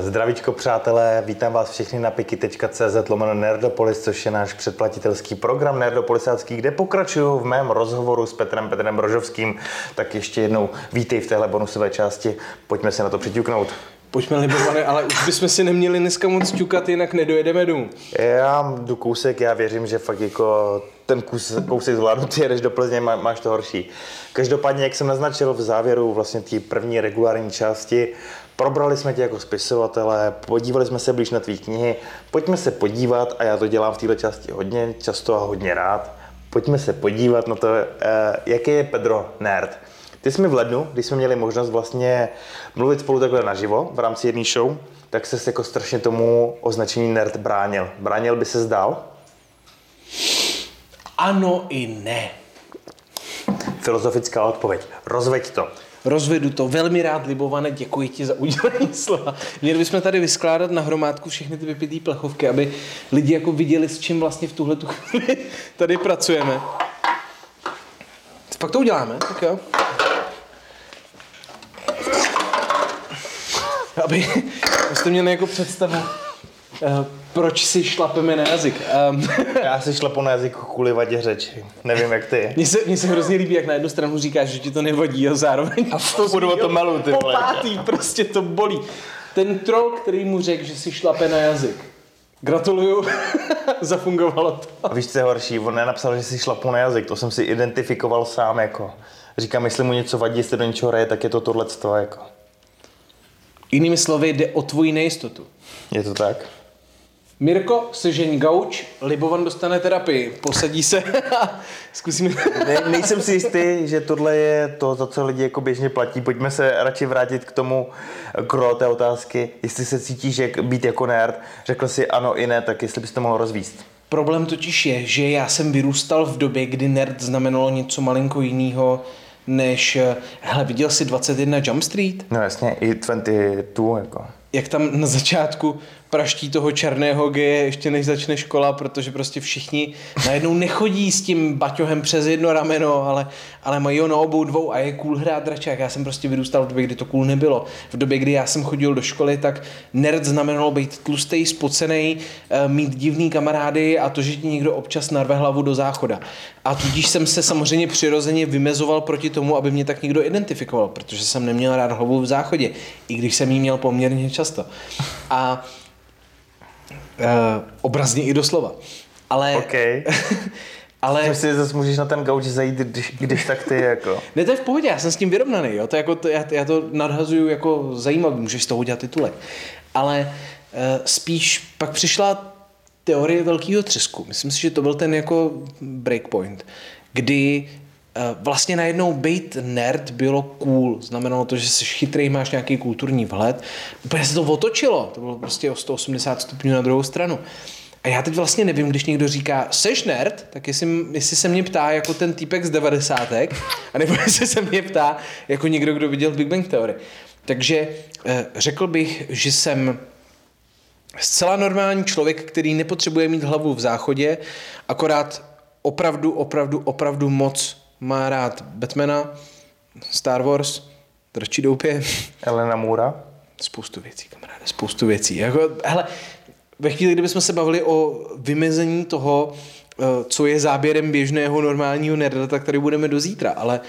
Zdravíčko přátelé, vítám vás všechny na piky.cz lomeno Nerdopolis, což je náš předplatitelský program Nerdopolisácký, kde pokračuju v mém rozhovoru s Petrem Petrem Rožovským. Tak ještě jednou vítej v téhle bonusové části, pojďme se na to přiťuknout. Pojďme libovali, ale už bychom si neměli dneska moc ťukat, jinak nedojedeme domů. Já jdu kousek, já věřím, že fakt jako ten kus, kousek zvládnu, ty jedeš do Plzně, má, máš to horší. Každopádně, jak jsem naznačil v závěru vlastně té první regulární části, probrali jsme tě jako spisovatele, podívali jsme se blíž na tvý knihy, pojďme se podívat, a já to dělám v této části hodně, často a hodně rád, pojďme se podívat na to, eh, jaký je Pedro nerd. Ty jsi mi v lednu, když jsme měli možnost vlastně mluvit spolu takhle naživo v rámci jedné show, tak se jako strašně tomu označení nerd bránil. Bránil by se zdál? Ano i ne. Filozofická odpověď. Rozveď to. Rozvedu to velmi rád, Libované, děkuji ti za udělení slova. Měli bychom tady vyskládat na hromádku všechny ty vypitý plechovky, aby lidi jako viděli, s čím vlastně v tuhle tu chvíli tady pracujeme. Pak to uděláme, tak jo. Aby jste měli jako představu, uh, proč si šlapeme na jazyk. Um, Já si šlapu na jazyk kvůli vadě řeči. Nevím, jak ty. Mně se, mně se hrozně líbí, jak na jednu stranu říkáš, že ti to nevadí a zároveň a to budu o to melu, ty vole. Popátý, prostě to bolí. Ten troll, který mu řekl, že si šlape na jazyk. Gratuluju, zafungovalo to. A víš, co je horší? On nenapsal, že si šlapu na jazyk, to jsem si identifikoval sám jako. Říkám, jestli mu něco vadí, jestli do něčeho hraje, tak je to tohle jako. Jinými slovy, jde o tvoji nejistotu. Je to tak? Mirko, sežeň gauč, Libovan dostane terapii, posadí se a zkusíme. Ne, nejsem si jistý, že tohle je to, za co lidi jako běžně platí. Pojďme se radši vrátit k tomu kro té otázky. Jestli se cítíš jak být jako nerd, řekl si ano i ne, tak jestli bys to mohl rozvíst. Problém totiž je, že já jsem vyrůstal v době, kdy nerd znamenalo něco malinko jiného, než, hele, viděl jsi 21 Jump Street? No jasně, i 22 jako. Jak tam na začátku praští toho černého geje ještě než začne škola, protože prostě všichni najednou nechodí s tím baťohem přes jedno rameno, ale, ale mají ho na obou dvou a je cool hrát dračák. Já jsem prostě vyrůstal v době, kdy to cool nebylo. V době, kdy já jsem chodil do školy, tak nerd znamenalo být tlustý, spocený, eh, mít divný kamarády a to, že ti někdo občas narve hlavu do záchoda. A tudíž jsem se samozřejmě přirozeně vymezoval proti tomu, aby mě tak někdo identifikoval, protože jsem neměl rád hlavu v záchodě, i když jsem ji měl poměrně často. A obrazně i doslova. Ale... Okay. ale... Myslím si, že zase můžeš na ten gauč zajít, když, když tak ty jako. ne, to je v pohodě, já jsem s tím vyrovnaný, jo. To jako, to, já, já, to nadhazuju jako zajímavý, můžeš z toho udělat titulek. Ale uh, spíš pak přišla teorie velkého třesku. Myslím si, že to byl ten jako breakpoint, kdy vlastně najednou být nerd bylo cool. Znamenalo to, že jsi chytrý, máš nějaký kulturní vhled. Úplně se to otočilo. To bylo prostě o 180 stupňů na druhou stranu. A já teď vlastně nevím, když někdo říká, seš nerd, tak jestli, jestli se mě ptá jako ten týpek z 90. a nebo jestli se mě ptá jako někdo, kdo viděl Big Bang Theory. Takže eh, řekl bych, že jsem zcela normální člověk, který nepotřebuje mít hlavu v záchodě, akorát opravdu, opravdu, opravdu moc má rád Batmana, Star Wars, Drčí doupě. Elena Mura. Spoustu věcí, kamaráde, spoustu věcí. Jako, hele, ve chvíli, kdybychom se bavili o vymezení toho, eh, co je záběrem běžného normálního nerda, tak tady budeme do zítra, ale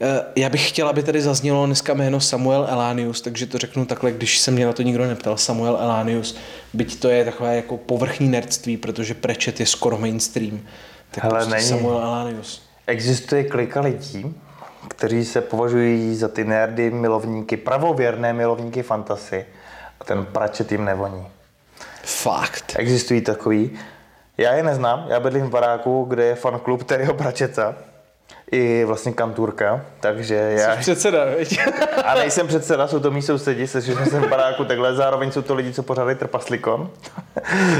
eh, já bych chtěl, aby tady zaznělo dneska jméno Samuel Elánius, takže to řeknu takhle, když se mě na to nikdo neptal, Samuel Elánius, byť to je takové jako povrchní nerdství, protože prečet je skoro mainstream. Tak Hele, prostě není. Samuel Elánius. Existuje klika lidí, kteří se považují za ty nerdy, milovníky, pravověrné milovníky fantasy a ten pračet jim nevoní. Fakt. Existují takový. Já je neznám, já bydlím v baráku, kde je fanklub Terryho Pračeta i vlastně kanturka, takže já... Jsi předseda, veď? A nejsem předseda, jsou to mý sousedi, se jsem v baráku takhle, zároveň jsou to lidi, co pořádají trpaslikon.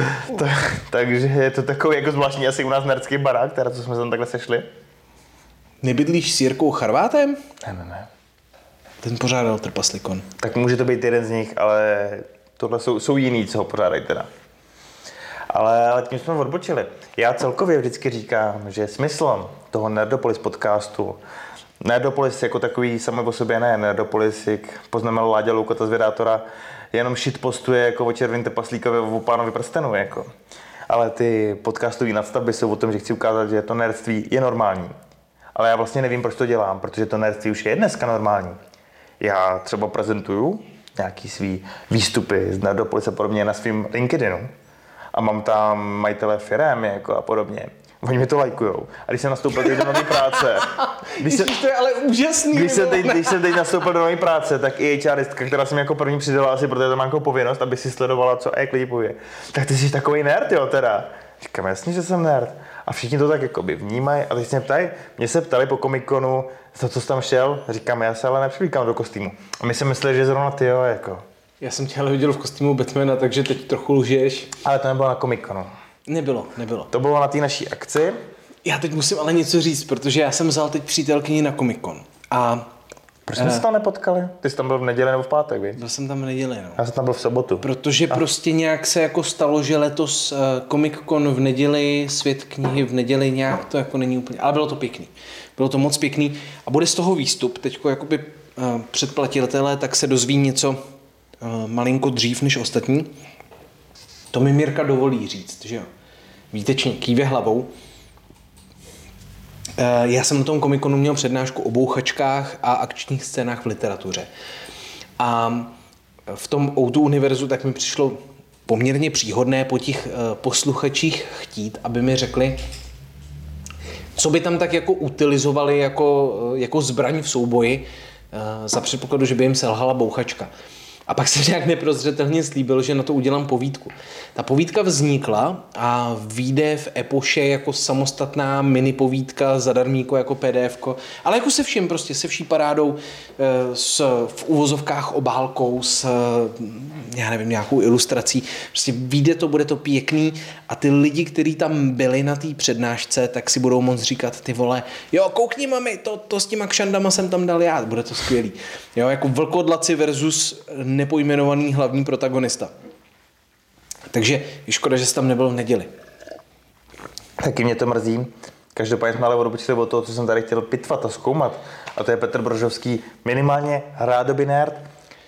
takže je to takový jako zvláštní asi u nás nerdský barák, teda co jsme tam takhle sešli. Nebydlíš s Jirkou Charvátem? Ne, ne, ne. Ten pořádal trpaslikon. Tak může to být jeden z nich, ale tohle jsou, jsou jiný, co ho pořádají teda. Ale, ale tím jsme odbočili. Já celkově vždycky říkám, že smyslem toho Nerdopolis podcastu, Nerdopolis jako takový samé o sobě ne, Nerdopolis, jak poznamenal Láďa Loukota z Vydátora, jenom shit postuje jako o červeném trpaslíkovi o pánovi prstenu, jako. Ale ty podcastové nadstavby jsou o tom, že chci ukázat, že to nerdství je normální. Ale já vlastně nevím, proč to dělám, protože to nerdství už je dneska normální. Já třeba prezentuju nějaký svý výstupy z Nerdopolis a podobně na svém LinkedInu a mám tam majitele firem jako a podobně. Oni mi to lajkujou. A když jsem nastoupil teď do nové práce, když jsem, to je ale úžasný. když jsem, teď, když jsem teď nastoupil do nové práce, tak i HRistka, která jsem jako první přidala asi, protože to mám jako povinnost, aby si sledovala, co jak lidi poví. Tak ty jsi takový nerd, jo, teda. Říkám, jasně, že jsem nerd. A všichni to tak jako by vnímají. A teď se mě ptají, mě se ptali po komikonu, za co jsi tam šel? Říkám, já se ale nepřivlíkám do kostýmu. A my si mysleli, že zrovna ty jo, jako. Já jsem tě ale viděl v kostýmu Batmana, takže teď trochu lžeš. Ale to nebylo na komikonu. Nebylo, nebylo. To bylo na té naší akci. Já teď musím ale něco říct, protože já jsem vzal teď přítelkyni na Comic Con. A Proč jsme se tam nepotkali? Ty jsi tam byl v neděli nebo v pátek, víš? byl jsem tam v neděli, no. Já jsem tam byl v sobotu. Protože prostě nějak se jako stalo, že letos uh, Comic Con v neděli, svět knihy v neděli, nějak to jako není úplně, ale bylo to pěkný. Bylo to moc pěkný a bude z toho výstup. Teď jakoby uh, předplatitelé tak se dozví něco malinko dřív než ostatní. To mi Mirka dovolí říct, že jo. Výtečně kýve hlavou. Eh, Já jsem na tom komikonu měl přednášku o bouchačkách a akčních scénách v literatuře. A v tom Outu univerzu tak mi přišlo poměrně příhodné po těch eh, posluchačích chtít, aby mi řekli, co by tam tak jako utilizovali jako, eh, jako zbraň v souboji za předpokladu, že by jim selhala bouchačka. A pak jsem nějak neprozřetelně slíbil, že na to udělám povídku. Ta povídka vznikla a vyjde v Epoše jako samostatná mini povídka zadarmíko jako pdf ale jako se vším prostě, se vší parádou, eh, s, v uvozovkách obálkou, s já nevím, nějakou ilustrací. Prostě vyjde to, bude to pěkný a ty lidi, kteří tam byli na té přednášce, tak si budou moct říkat ty vole, jo, koukni mami, to, to s těma kšandama jsem tam dal já, bude to skvělý. Jo, jako vlkodlaci versus nepojmenovaný hlavní protagonista. Takže je škoda, že jsi tam nebyl v neděli. Taky mě to mrzí. Každopádně jsme ale odbočili od toho, co jsem tady chtěl pitvat a zkoumat. A to je Petr Brožovský, minimálně rádoby nerd.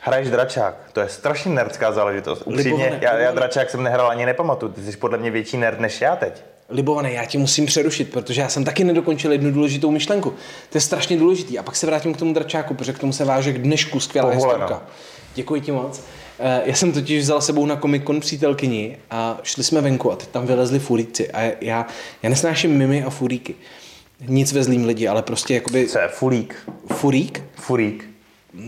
Hraješ dračák, to je strašně nerdská záležitost. Upřímně, já, já dračák jsem nehrál ani nepamatuju, ty jsi podle mě větší nerd než já teď. Libované, já tě musím přerušit, protože já jsem taky nedokončil jednu důležitou myšlenku. To je strašně důležitý. A pak se vrátím k tomu dračáku, protože k tomu se váže k dnešku skvělá Povoleno. historka. Děkuji ti moc. Eh, Já jsem totiž vzal sebou na Comic Con přítelkyni a šli jsme venku a teď tam vylezli furíci. A já, já nesnáším mimy a furíky. Nic ve zlým lidi, ale prostě jakoby Co je fulík? furík, Furík.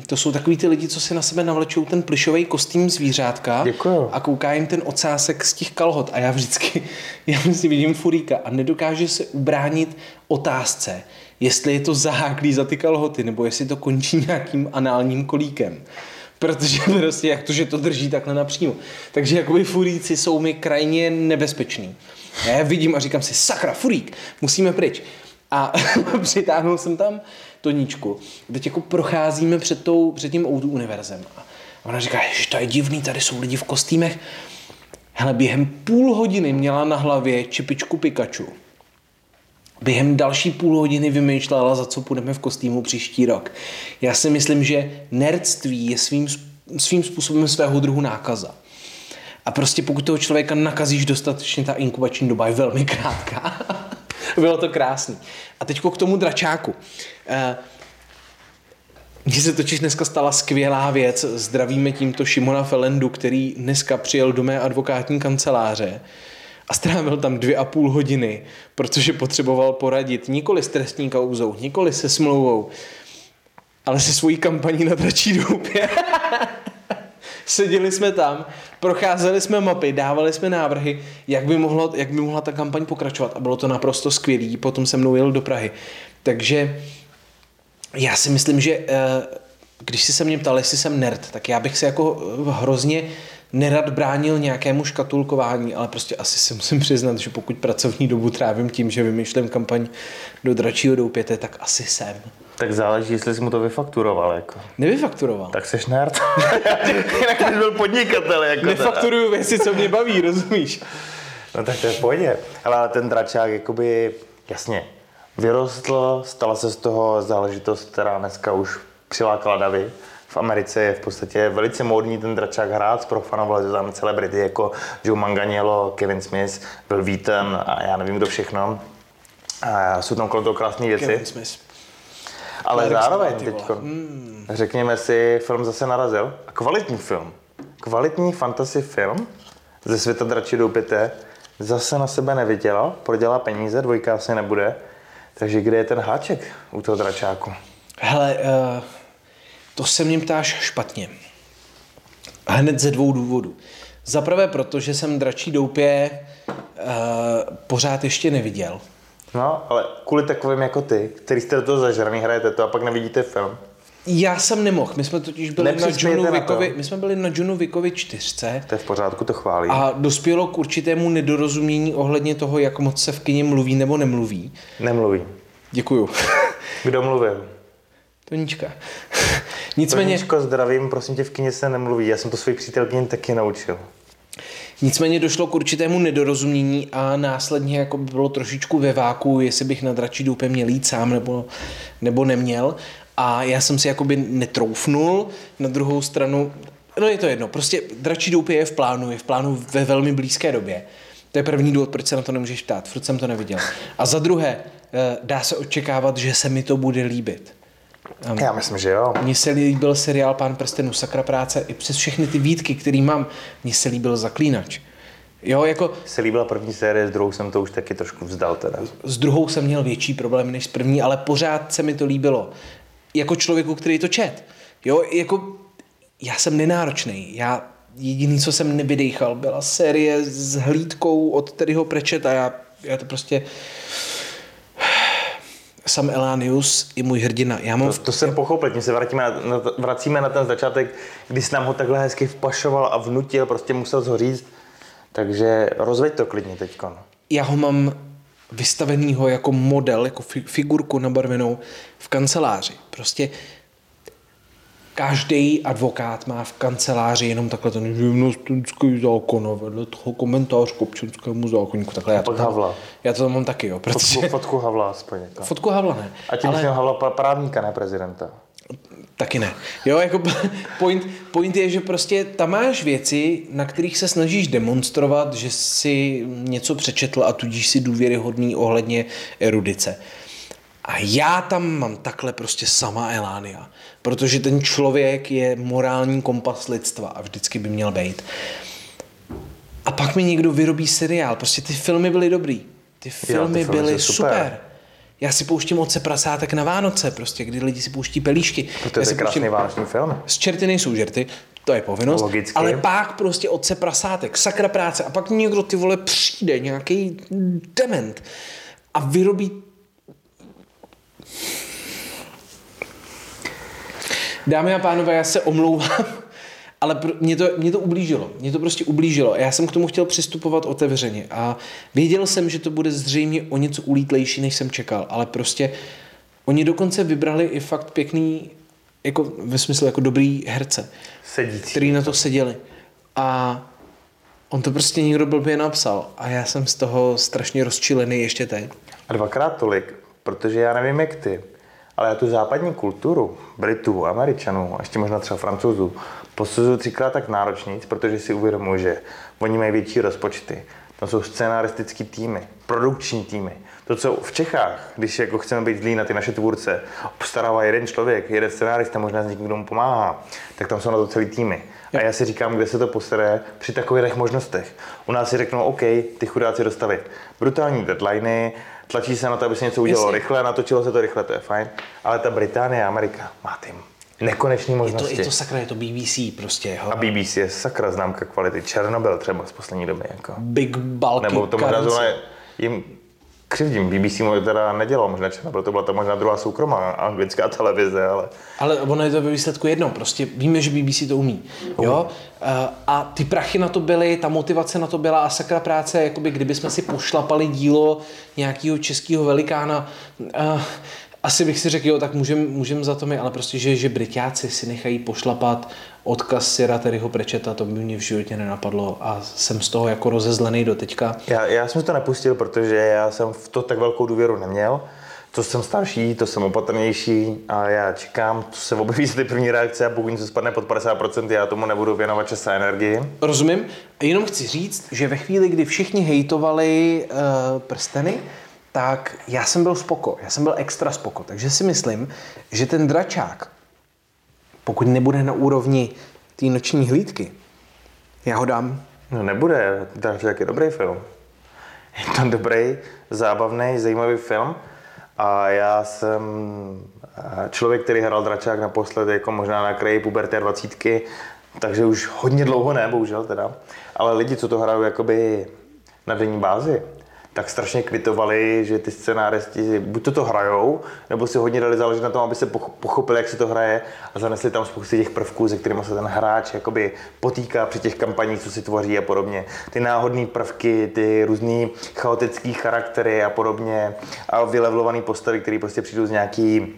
to jsou takový ty lidi, co si na sebe navlečou ten plišový kostým zvířátka Děkuju. a kouká jim ten ocásek z těch kalhot. A já vždycky, já si vidím furíka a nedokáže se ubránit otázce, jestli je to zaháklý za ty kalhoty, nebo jestli to končí nějakým análním kolíkem. Protože prostě jak to, že to drží takhle napřímo. Takže jakoby furíci jsou mi krajně nebezpeční. Já je vidím a říkám si, sakra, furík, musíme pryč. A přitáhnul jsem tam Toníčku. Teď jako procházíme před, tou, před tím Outu univerzem. A ona říká, že to je divný, tady jsou lidi v kostýmech. Hele, během půl hodiny měla na hlavě čepičku Pikachu. Během další půl hodiny vymýšlela, za co půjdeme v kostýmu příští rok. Já si myslím, že nerdství je svým, svým způsobem svého druhu nákaza. A prostě pokud toho člověka nakazíš dostatečně, ta inkubační doba je velmi krátká. Bylo to krásný. A teď k tomu dračáku. Eh, mně se totiž dneska stala skvělá věc. Zdravíme tímto Šimona Felendu, který dneska přijel do mé advokátní kanceláře a strávil tam dvě a půl hodiny, protože potřeboval poradit nikoli s trestní kauzou, nikoli se smlouvou, ale se svojí kampaní na dračí doupě. Seděli jsme tam, procházeli jsme mapy, dávali jsme návrhy, jak by, mohlo, jak by mohla ta kampaň pokračovat a bylo to naprosto skvělý. Potom se mnou jel do Prahy. Takže já si myslím, že eh, když jsi se mě ptal, jestli jsem nerd, tak já bych se jako eh, hrozně nerad bránil nějakému škatulkování, ale prostě asi si musím přiznat, že pokud pracovní dobu trávím tím, že vymýšlím kampaň do dračího doupěte, tak asi jsem. Tak záleží, jestli jsi mu to vyfakturoval, jako. Nevyfakturoval. Tak jsi nerd. Jinak jsi byl podnikatel, jako teda. Nefakturuju věci, co mě baví, rozumíš? No tak to je v pohodě. Ale ten dračák, jakoby, jasně, vyrostl, stala se z toho záležitost, která dneska už přilákala davy. V Americe je v podstatě velice módní ten dračák hrát, profanovali to tam celebrity jako Joe Manganiello, Kevin Smith, Bill Wheaton a já nevím kdo všechno. A jsou tam kolem toho krásné věci. Kevin Smith. Ale Clerks zároveň teď, vole. Hmm. řekněme si, film zase narazil. A kvalitní film. Kvalitní fantasy film ze světa dračí doupěte zase na sebe nevydělal, prodělá peníze, dvojka asi nebude. Takže kde je ten háček u toho dračáku? Hele, uh, to se mě ptáš špatně. Hned ze dvou důvodů. Za prvé proto, že jsem dračí doupě uh, pořád ještě neviděl. No, ale kvůli takovým jako ty, který jste do toho zažraný, hrajete to a pak nevidíte film. Já jsem nemohl. My jsme totiž byli na. Wickovi, my jsme byli na Johnu Wickovi čtyřce To je v pořádku, to chválí. a dospělo k určitému nedorozumění ohledně toho, jak moc se v kině mluví nebo nemluví. Nemluví. Děkuju. Kdo mluvil? Toníčka. Nicméně, Toníčko, zdravím, prosím tě, v kyně se nemluví. Já jsem to svoji přítelkyni taky naučil. nicméně došlo k určitému nedorozumění a následně jako by bylo trošičku ve váku, jestli bych na dračí doupě měl jít sám nebo, nebo neměl. A já jsem si jakoby netroufnul. Na druhou stranu, no je to jedno, prostě dračí doupě je v plánu, je v plánu ve velmi blízké době. To je první důvod, proč se na to nemůžeš ptát, furt jsem to neviděl. A za druhé, eh, dá se očekávat, že se mi to bude líbit. Já myslím, že jo. Mně se líbil seriál Pán prstenů, sakra práce, i přes všechny ty výtky, který mám, mně se líbil Zaklínač. Jo, jako Se líbila první série, s druhou jsem to už taky trošku vzdal teda. s druhou jsem měl větší problém než s první, ale pořád se mi to líbilo. Jako člověku, který to čet. Jo, jako já jsem nenáročný. Já jediný, co jsem nevydechal, byla série s hlídkou od Terryho Prečeta. Já, já to prostě... Sam Elanius i můj hrdina. Já mám To, to jsem pochopil, tím se vrátíme na, na, vracíme na ten začátek, kdy jsi nám ho takhle hezky vpašoval a vnutil, prostě musel zhoříct. Takže rozveď to klidně teďkon. já ho mám vystavenýho jako model, jako fi- figurku nabarvenou v kanceláři. Prostě každý advokát má v kanceláři jenom takhle ten živnostenský zákon a vedle toho komentář k občanskému zákonníku. Takhle já to, Pak Havla. já to tam mám taky, jo, protože Fotku, fotku Havla aspoň. Jako. fotku Havla ne. A tím ale... Havla právníka, ne prezidenta. Taky ne. Jo, jako point, point je, že prostě tam máš věci, na kterých se snažíš demonstrovat, že si něco přečetl a tudíž si důvěryhodný ohledně erudice. A já tam mám takhle prostě sama Elánia, protože ten člověk je morální kompas lidstva a vždycky by měl být. A pak mi někdo vyrobí seriál, prostě ty filmy byly dobrý. Ty filmy, ty filmy byly super. super. Já si pouštím Otce prasátek na Vánoce, prostě, kdy lidi si pouští pelíšky. To je krásný vánoční film. z čerty nejsou žerty, to je povinnost. Logicky. Ale pak prostě otce prasátek, sakra práce a pak někdo ty vole přijde, nějaký dement a vyrobí Dámy a pánové, já se omlouvám, ale pr- mě to, mě to ublížilo. Mě to prostě ublížilo. Já jsem k tomu chtěl přistupovat otevřeně. A věděl jsem, že to bude zřejmě o něco ulítlejší, než jsem čekal. Ale prostě oni dokonce vybrali i fakt pěkný, jako ve smyslu jako dobrý herce, Sedící. který na to seděli. A on to prostě někdo blbě napsal. A já jsem z toho strašně rozčilený ještě teď. A dvakrát tolik, protože já nevím jak ty, ale já tu západní kulturu Britů, Američanů a ještě možná třeba Francouzů posuzuju třikrát tak náročnějc, protože si uvědomuji, že oni mají větší rozpočty. To jsou scenaristické týmy, produkční týmy. To, co v Čechách, když jako chceme být zlí na ty naše tvůrce, obstarává jeden člověk, jeden scenárista, možná s někým, kdo mu pomáhá, tak tam jsou na to celý týmy. A já si říkám, kde se to posere při takových možnostech. U nás si řeknou, OK, ty chudáci dostali brutální deadliny, tlačí se na to, aby se něco udělalo Jasně. rychle, natočilo se to rychle, to je fajn. Ale ta Británie a Amerika má tým nekonečný Je to, možnosti. je to sakra, je to BBC prostě. A Ho. BBC je sakra známka kvality. Černobyl třeba z poslední doby. Jako. Big Bulky Nebo to možná jim křivdím. BBC mu teda nedělalo možná Černobyl, to byla ta možná druhá soukromá anglická televize, ale Ale ono je to ve výsledku jedno, prostě víme, že BBC to umí. Jo? Eh, A ty prachy na to byly, ta motivace na to byla a sakra práce, jakoby kdyby jsme si pošlapali dílo nějakého českého velikána, eh, asi bych si řekl, jo, tak můžem, můžem za to my, ale prostě, že, že Britáci si nechají pošlapat odkaz Sira Terryho Prečeta, to by mě v životě nenapadlo a jsem z toho jako rozezlený do teďka. já, já jsem to nepustil, protože já jsem v to tak velkou důvěru neměl. To jsem starší, to jsem opatrnější a já čekám, co se objeví ty první reakce a pokud se spadne pod 50%, já tomu nebudu věnovat čas a energii. Rozumím. Jenom chci říct, že ve chvíli, kdy všichni hejtovali uh, prsteny, tak já jsem byl spoko, já jsem byl extra spoko, takže si myslím, že ten dračák, pokud nebude na úrovni té noční hlídky, já ho dám. No nebude, Dračák je dobrý film. Je to dobrý, zábavný, zajímavý film. A já jsem eh, člověk, který hrál Dračák naposledy, jako možná na kraji puberty a dvacítky, takže už hodně dlouho ne, bohužel teda. Ale lidi, co to hrajou jakoby na denní bázi, tak strašně kvitovali, že ty scenáristi buď to, to hrajou, nebo si hodně dali záležet na tom, aby se pochopili, jak se to hraje a zanesli tam spousty těch prvků, se kterými se ten hráč jakoby potýká při těch kampaních, co si tvoří a podobně. Ty náhodné prvky, ty různý chaotické charaktery a podobně a vylevlované postavy, které prostě přijdou z nějaký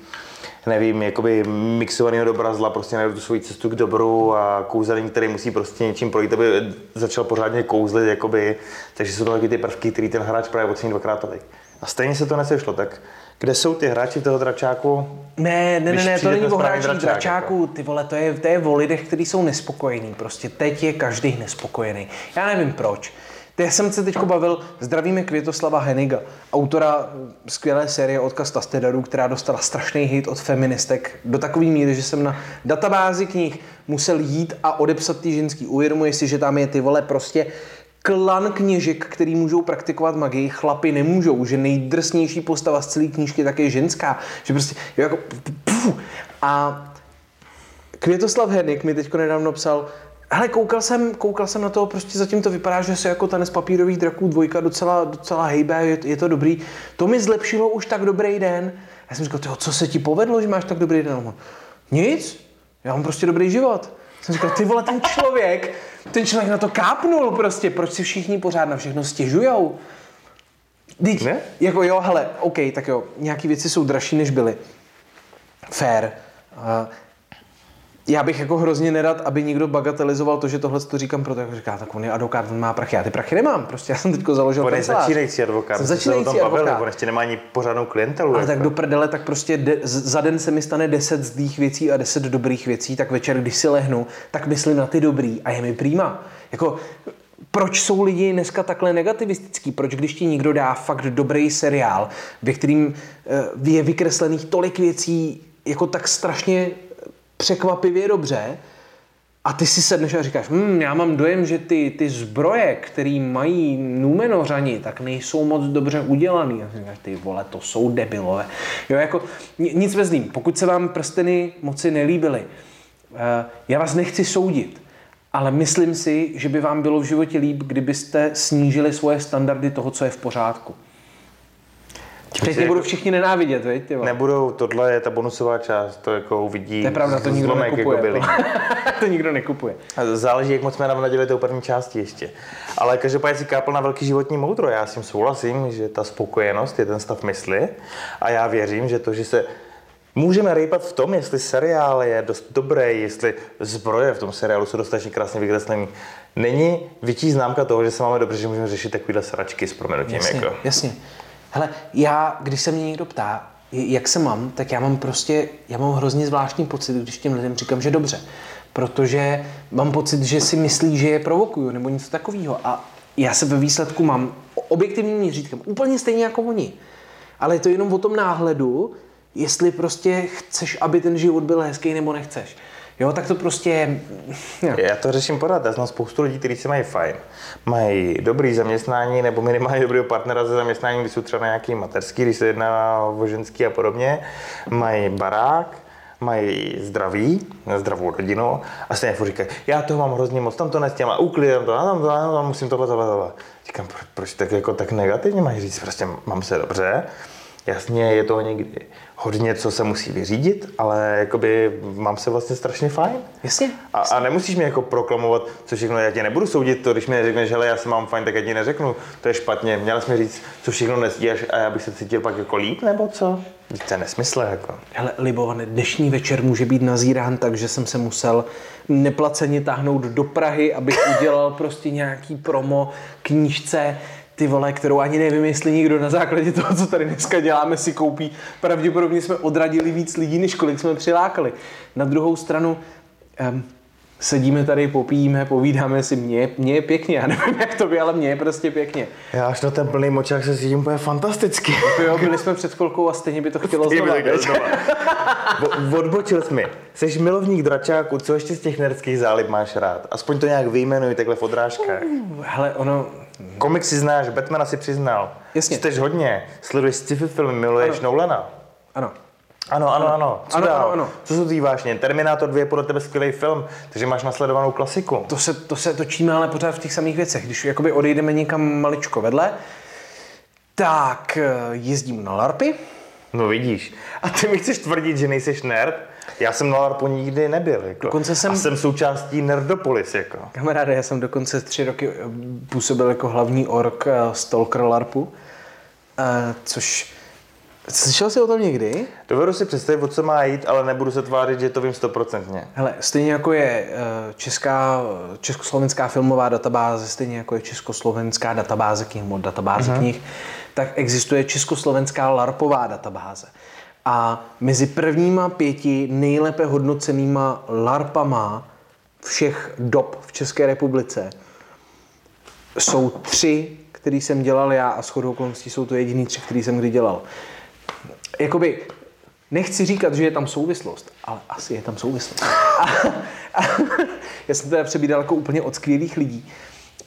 nevím, jakoby mixovaného dobra zla, prostě najdu tu svoji cestu k dobru a kouzelník, který musí prostě něčím projít, aby začal pořádně kouzlit, jakoby, takže jsou to taky ty prvky, které ten hráč právě ocení dvakrát tolik. A stejně se to nesešlo, tak kde jsou ty hráči toho dračáku? Ne, ne, ne, ne to není o hráčích dračák, dračáku, jako. ty vole, to je, to je o lidech, kteří jsou nespokojení. Prostě teď je každý nespokojený. Já nevím proč. Já jsem se teď bavil, zdravíme Květoslava Heniga, autora skvělé série Odkaz Tastedarů, která dostala strašný hit od feministek do takové míry, že jsem na databázi knih musel jít a odepsat ty ženský. Uvědomuji si, že tam je ty vole prostě klan kněžek, který můžou praktikovat magii, chlapy nemůžou, že nejdrsnější postava z celé knížky tak je ženská, že prostě jako puf. a Květoslav Henik mi teďko nedávno psal, Hele, koukal jsem, koukal jsem na to, prostě zatím to vypadá, že se jako ten z papírových draků dvojka docela, docela hejbe, je, je, to dobrý. To mi zlepšilo už tak dobrý den. Já jsem říkal, co se ti povedlo, že máš tak dobrý den? Nic, já mám prostě dobrý život. Já jsem říkal, ty vole, ten člověk, ten člověk na to kápnul prostě, proč si všichni pořád na všechno stěžujou? Teď, ne? Jako jo, hele, OK, tak jo, nějaký věci jsou dražší, než byly. Fair. Uh, já bych jako hrozně nerad, aby někdo bagatelizoval to, že tohle to říkám, proto jako říká, tak on je advokát, on má prachy, já ty prachy nemám, prostě já jsem teďko založil On je začínající advokát, jsem začínající advokát. on ještě nemá ani pořádnou klientelu. Ale tak do prdele, tak prostě de, za den se mi stane 10 zlých věcí a 10 dobrých věcí, tak večer, když si lehnu, tak myslím na ty dobrý a je mi prýma. Jako, proč jsou lidi dneska takhle negativistický? Proč když ti někdo dá fakt dobrý seriál, ve kterým eh, je vykreslených tolik věcí jako tak strašně překvapivě dobře a ty si sedneš a říkáš, hm, já mám dojem, že ty, ty zbroje, které mají Numenořani, tak nejsou moc dobře udělaný. A říkáš, ty vole, to jsou debilové. Jo, jako, nic bez ním. Pokud se vám prsteny moci nelíbily, eh, já vás nechci soudit, ale myslím si, že by vám bylo v životě líp, kdybyste snížili svoje standardy toho, co je v pořádku. Teď tě budou všichni nenávidět, veď? Tyvo. Nebudou, tohle je ta bonusová část, to jako uvidí. To je pravda, to nikdo nekupuje. Jako to nikdo nekupuje. A záleží, jak moc jsme navnadili tou první části ještě. Ale každopádně si kápl na velký životní moudro. Já s tím souhlasím, že ta spokojenost je ten stav mysli. A já věřím, že to, že se Můžeme rejpat v tom, jestli seriál je dost dobrý, jestli zbroje v tom seriálu jsou dostatečně krásně vykreslený. Není větší známka toho, že se máme dobře, že můžeme řešit takovýhle sračky s proměnutím. Jasně, jako. jasně. Hele, já, když se mě někdo ptá, jak se mám, tak já mám prostě, já mám hrozně zvláštní pocit, když těm lidem říkám, že dobře. Protože mám pocit, že si myslí, že je provokuju nebo něco takového. A já se ve výsledku mám objektivním měřítkem úplně stejně jako oni. Ale je to jenom o tom náhledu, jestli prostě chceš, aby ten život byl hezký nebo nechceš. Jo, tak to prostě... Jo. Já to řeším pořád. Já znám spoustu lidí, kteří se mají fajn. Mají dobrý zaměstnání nebo minimálně dobrého partnera ze zaměstnání, když jsou třeba na nějaký materský, když se jedná o ženský a podobně. Mají barák, mají zdraví, zdravou rodinu a stejně furt říkají, já toho mám hrozně moc, tam to nestěm a uklidím to, a tam to, a tam musím tohle, tohle, tohle. Říkám, proč tak, jako, tak negativně máš říct, prostě mám se dobře, Jasně, je to někdy hodně, co se musí vyřídit, ale jakoby mám se vlastně strašně fajn. Jasně. A, a nemusíš mi jako proklamovat, co všechno, já tě nebudu soudit, to, když mi řekneš, že já se mám fajn, tak já ti neřeknu, to je špatně. Měl jsi mi říct, co všechno nestíháš a já bych se cítil pak jako líp, nebo co? To je nesmysl, jako. Hele, Libo, dnešní večer může být nazírán tak, že jsem se musel neplaceně táhnout do Prahy, abych udělal prostě nějaký promo knížce ty vole, kterou ani nevím, jestli nikdo na základě toho, co tady dneska děláme, si koupí. Pravděpodobně jsme odradili víc lidí, než kolik jsme přilákali. Na druhou stranu, um, sedíme tady, popíjíme, povídáme si, mně, mně je pěkně, já nevím jak to by, ale mně je prostě pěkně. Já až na ten plný močák se cítím úplně fantasticky. Jo, byli jsme před chvilkou a stejně by to chtělo Stejně by znova. O- Odbočil jsi mi. Jsi milovník dračáku, co ještě z těch nerdských zálib máš rád? Aspoň to nějak vyjmenuj takhle v odrážkách. Hele, ono, Komiksy znáš, Batmana si přiznal. Jasně. Čteš hodně, sleduješ sci-fi filmy, miluješ Nolana. ano. Ano, ano, ano. Co Ano, dál? ano, ano. Co jsou ty vášně? Terminátor 2 je podle tebe skvělý film, takže máš nasledovanou klasiku. To se, to se točíme ale pořád v těch samých věcech. Když jakoby odejdeme někam maličko vedle, tak eh, jezdím na LARPy, No vidíš. A ty mi chceš tvrdit, že nejseš nerd? Já jsem na LARPu nikdy nebyl. Jako. Dokonce jsem- A jsem součástí Nerdopolis. Jako. Kamaráde, já jsem dokonce tři roky eh, působil jako hlavní ork eh, Stalker LARPu, eh, což... Slyšel jsi o tom někdy? Dovedu si představit, o co má jít, ale nebudu se tvářit, že to vím stoprocentně. Hele, stejně jako je česká, československá filmová databáze, stejně jako je československá databáze knih, databáze uh-huh. knih, tak existuje československá LARPová databáze. A mezi prvníma pěti nejlépe hodnocenýma LARPama všech dob v České republice jsou tři, který jsem dělal já a shodou okolností jsou to jediný tři, který jsem kdy dělal. Jakoby, nechci říkat, že je tam souvislost, ale asi je tam souvislost. A, a, já jsem teda přebídal jako úplně od skvělých lidí.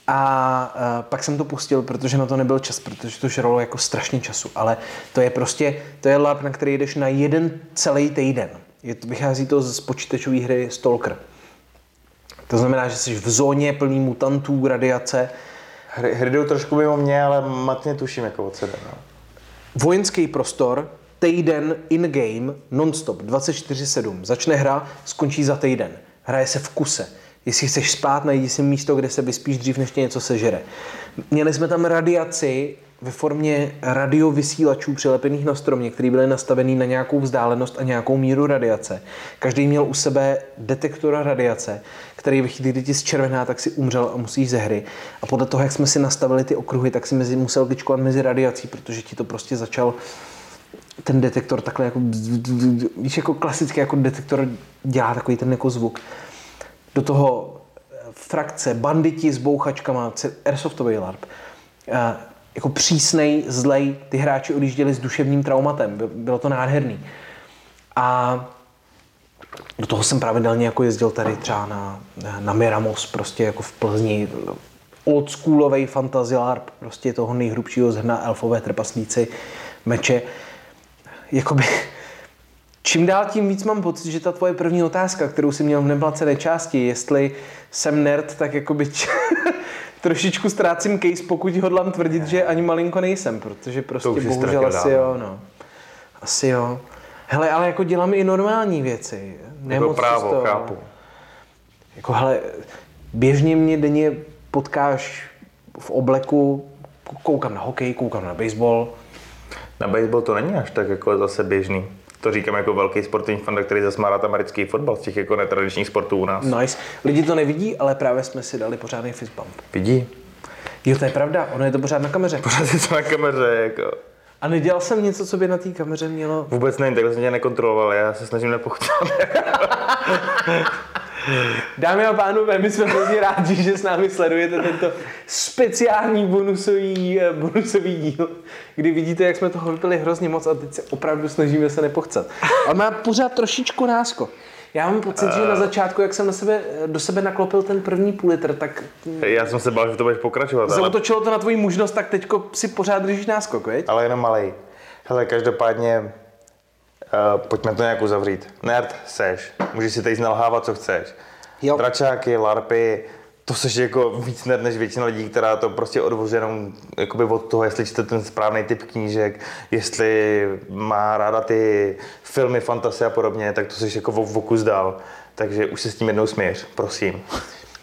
A, a pak jsem to pustil, protože na to nebyl čas, protože to žralo jako strašně času. Ale to je prostě, to je LARP, na který jdeš na jeden celý týden. Je to, vychází to z počítačové hry Stalker. To znamená, že jsi v zóně plný mutantů, radiace, Hry, hry jdou trošku mimo mě, ale matně tuším jako od sebe. No. vojenský prostor, týden in-game, non-stop, 24-7. Začne hra, skončí za týden. Hraje se v kuse. Jestli chceš spát, najdi si místo, kde se vyspíš dřív, než tě něco sežere. Měli jsme tam radiaci ve formě radiovysílačů přilepených na stromě, které byly nastavený na nějakou vzdálenost a nějakou míru radiace. Každý měl u sebe detektor radiace, který ve chvíli, kdy ti zčervená, tak si umřel a musíš ze hry. A podle toho, jak jsme si nastavili ty okruhy, tak si mezi, musel kličkovat mezi radiací, protože ti to prostě začal ten detektor takhle jako, víš, jako klasický jako detektor dělá takový ten jako zvuk. Do toho eh, frakce, banditi s bouchačkama, airsoftový LARP. Eh, Jako přísnej, zlej, ty hráči odjížděli s duševním traumatem, By- bylo to nádherný. A do toho jsem pravidelně jako jezdil tady třeba na, na Miramos, prostě jako v Plzni, oldschoolovej fantasy LARP, prostě toho nejhrubšího zhrna elfové trpaslíci, meče. Jakoby, čím dál tím víc mám pocit, že ta tvoje první otázka, kterou si měl v neplacené části, jestli jsem nerd, tak jakoby č- trošičku ztrácím case, pokud hodlám tvrdit, že ani malinko nejsem, protože prostě bohužel asi dávno. jo, no. Asi jo. Hele, ale jako dělám i normální věci. Jako Nemoc právo, často. chápu. Jako hele, běžně mě denně potkáš v obleku, koukám na hokej, koukám na baseball. Na baseball to není až tak jako zase běžný. To říkám jako velký sportovní fan, který zase má rád americký fotbal z těch jako netradičních sportů u nás. Nice. Lidi to nevidí, ale právě jsme si dali pořádný fist bump. Vidí? Jo, to je pravda, ono je to pořád na kameře. Pořád je to na kameře, jako. A nedělal jsem něco, co by na té kameře mělo... Vůbec nevím, takhle jsem tě nekontroloval, já se snažím nepochopit. Dámy a pánové, my jsme hrozně rádi, že s námi sledujete tento speciální bonusový, eh, bonusový díl, kdy vidíte, jak jsme toho vypili hrozně moc a teď se opravdu snažíme se nepochcat. Ale má pořád trošičku násko. Já mám pocit, že na začátku, jak jsem na sebe, do sebe naklopil ten první půl litr, tak Já jsem se bál, že to budeš pokračovat, ale, zautočilo to na tvoji možnost, tak teďko si pořád držíš náskok, veď? ale jenom malej. Hele, každopádně, uh, pojďme to nějak uzavřít. Nerd seš, můžeš si tady znalhávat, co chceš. Jo. Dračáky, larpy, to seš jako víc nerd než většina lidí, která to prostě odvozuje jenom jakoby od toho, jestli čte ten správný typ knížek, jestli má ráda ty filmy, fantasie a podobně, tak to seš jako v voku dál. Takže už se s tím jednou směř, prosím.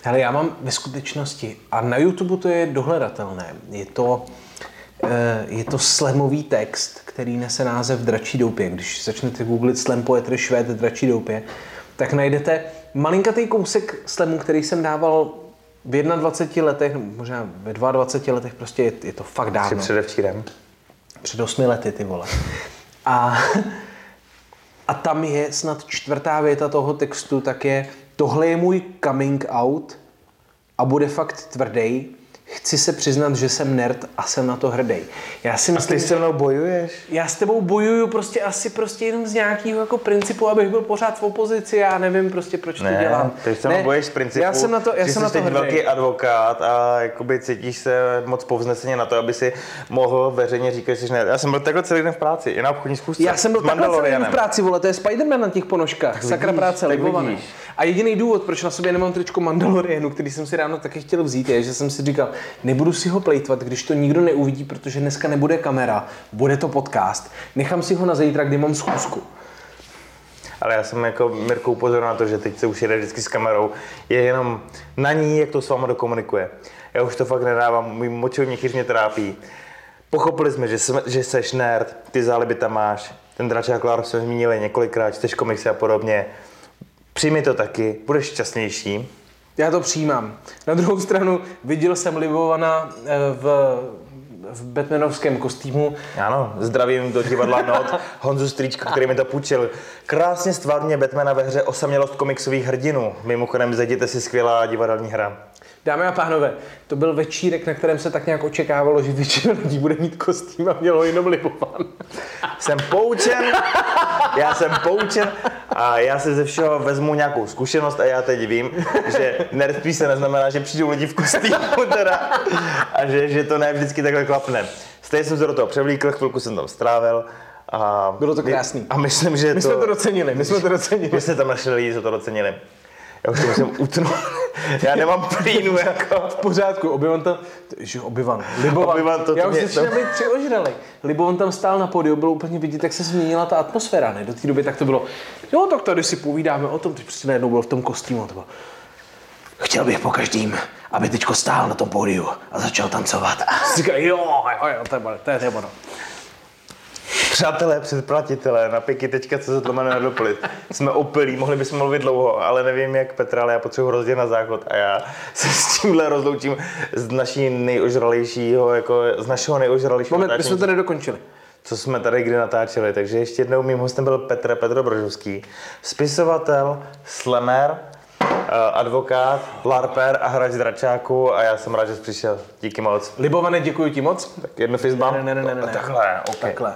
Hele, já mám ve skutečnosti, a na YouTube to je dohledatelné, je to, je to slamový text, který nese název Dračí doupě. Když začnete googlit slam poetry švéd Dračí doupě, tak najdete malinkatý kousek slamu, který jsem dával v 21 letech, možná ve 22 letech, prostě je, je to fakt dávno. předevčírem. Před osmi lety, ty vole. A, a tam je snad čtvrtá věta toho textu, tak je tohle je můj coming out a bude fakt tvrdý. Chci se přiznat, že jsem nerd a jsem na to hrdý. Já si A myslím, ty se mnou bojuješ? já s tebou bojuju prostě asi prostě jenom z nějakého jako principu, abych byl pořád v opozici, já nevím prostě proč to Ne, dělám. ty se mnou bojuješ z principu, Já jsem na to, já že jsem jsi na to teď hrdý. velký advokát a jakoby cítíš se moc povzneseně na to, aby si mohl veřejně říkat, že jsi ne. Já jsem byl takhle celý den v práci, i na obchodní zkusce. Já jsem byl takhle celý den v práci, vole, to je Spider-Man na těch ponožkách, sakra vidíš, práce, tak. A jediný důvod, proč na sobě nemám tričko Mandalorianu, který jsem si ráno taky chtěl vzít, je, že jsem si říkal, nebudu si ho plejtvat, když to nikdo neuvidí, protože dneska nebude kamera, bude to podcast. Nechám si ho na zítra, kdy mám schůzku. Ale já jsem jako Mirko upozornil na to, že teď se už jede vždycky s kamerou. Je jenom na ní, jak to s váma dokomunikuje. Já už to fakt nedávám, můj močový měchýř mě trápí. Pochopili jsme, že, jsme, že seš nerd, ty záliby tam máš. Ten dračák Lars jsme zmínili několikrát, čteš komiksy a podobně. Přijmi to taky, budeš šťastnější. Já to přijímám. Na druhou stranu viděl jsem Libovana eh, v, v Batmanovském kostýmu. Ano, zdravím do divadla Not, Honzu Stříčka, který mi to půjčil. Krásně stvárně Batmana ve hře Osamělost komiksových hrdinů. Mimochodem, zajděte si skvělá divadelní hra. Dámy a pánové, to byl večírek, na kterém se tak nějak očekávalo, že většina lidí bude mít kostým a mělo jenom Libovan. Jsem poučen, já jsem poučen a já si ze všeho vezmu nějakou zkušenost a já teď vím, že nerdství se neznamená, že přijdou lidi v kostýmu teda a že, že to ne vždycky takhle klapne. Stejně jsem se do toho převlíkl, chvilku jsem tam strávil a... Bylo to krásný. A myslím, že My jsme to docenili, my jsme to docenili. My jsme tam našli lidi, co to docenili. Já už to musím utnout. Já nemám plínu jako. V pořádku, obyvan tam, že obyvan, Libovan, Obyvan, to- to já už začínám to- být přiožralý. Libovan tam stál na pódiu, bylo úplně vidět, jak se změnila ta atmosféra, ne? Do té doby tak to bylo, jo, tak tady si povídáme o tom, teď prostě najednou byl v tom kostýmu to bylo, chtěl bych po každým, aby teďko stál na tom pódiu a začal tancovat. Říkal, jo, jo, jo, to je, ono, to je, to je ono. Přátelé, předplatitelé, na piky teďka co se to jmenuje dopolit. Jsme opilí, mohli bychom mluvit dlouho, ale nevím jak Petra, ale já potřebuji rozdělit na záchod a já se s tímhle rozloučím z naší nejožralejšího, jako z našeho nejožralejšího Moment, my jsme to nedokončili. co jsme tady kdy natáčeli. Takže ještě jednou mým hostem byl Petr Petr Brožovský, spisovatel, slemer, eh, advokát, larper a hráč dračáku a já jsem rád, že jsi přišel. Díky moc. Libovane, děkuji ti moc. Tak jedno fistbump? Ne, ne, ne, ne, ne, ne. Takhle, ok. Takhle.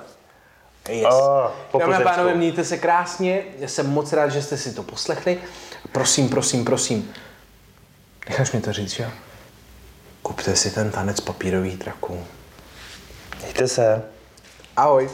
Yes. Oh, Dámy a pánové, mějte se krásně. Já jsem moc rád, že jste si to poslechli. Prosím, prosím, prosím. Necháš mi to říct, jo? Kupte si ten tanec papírových draků. Mějte se. Ahoj.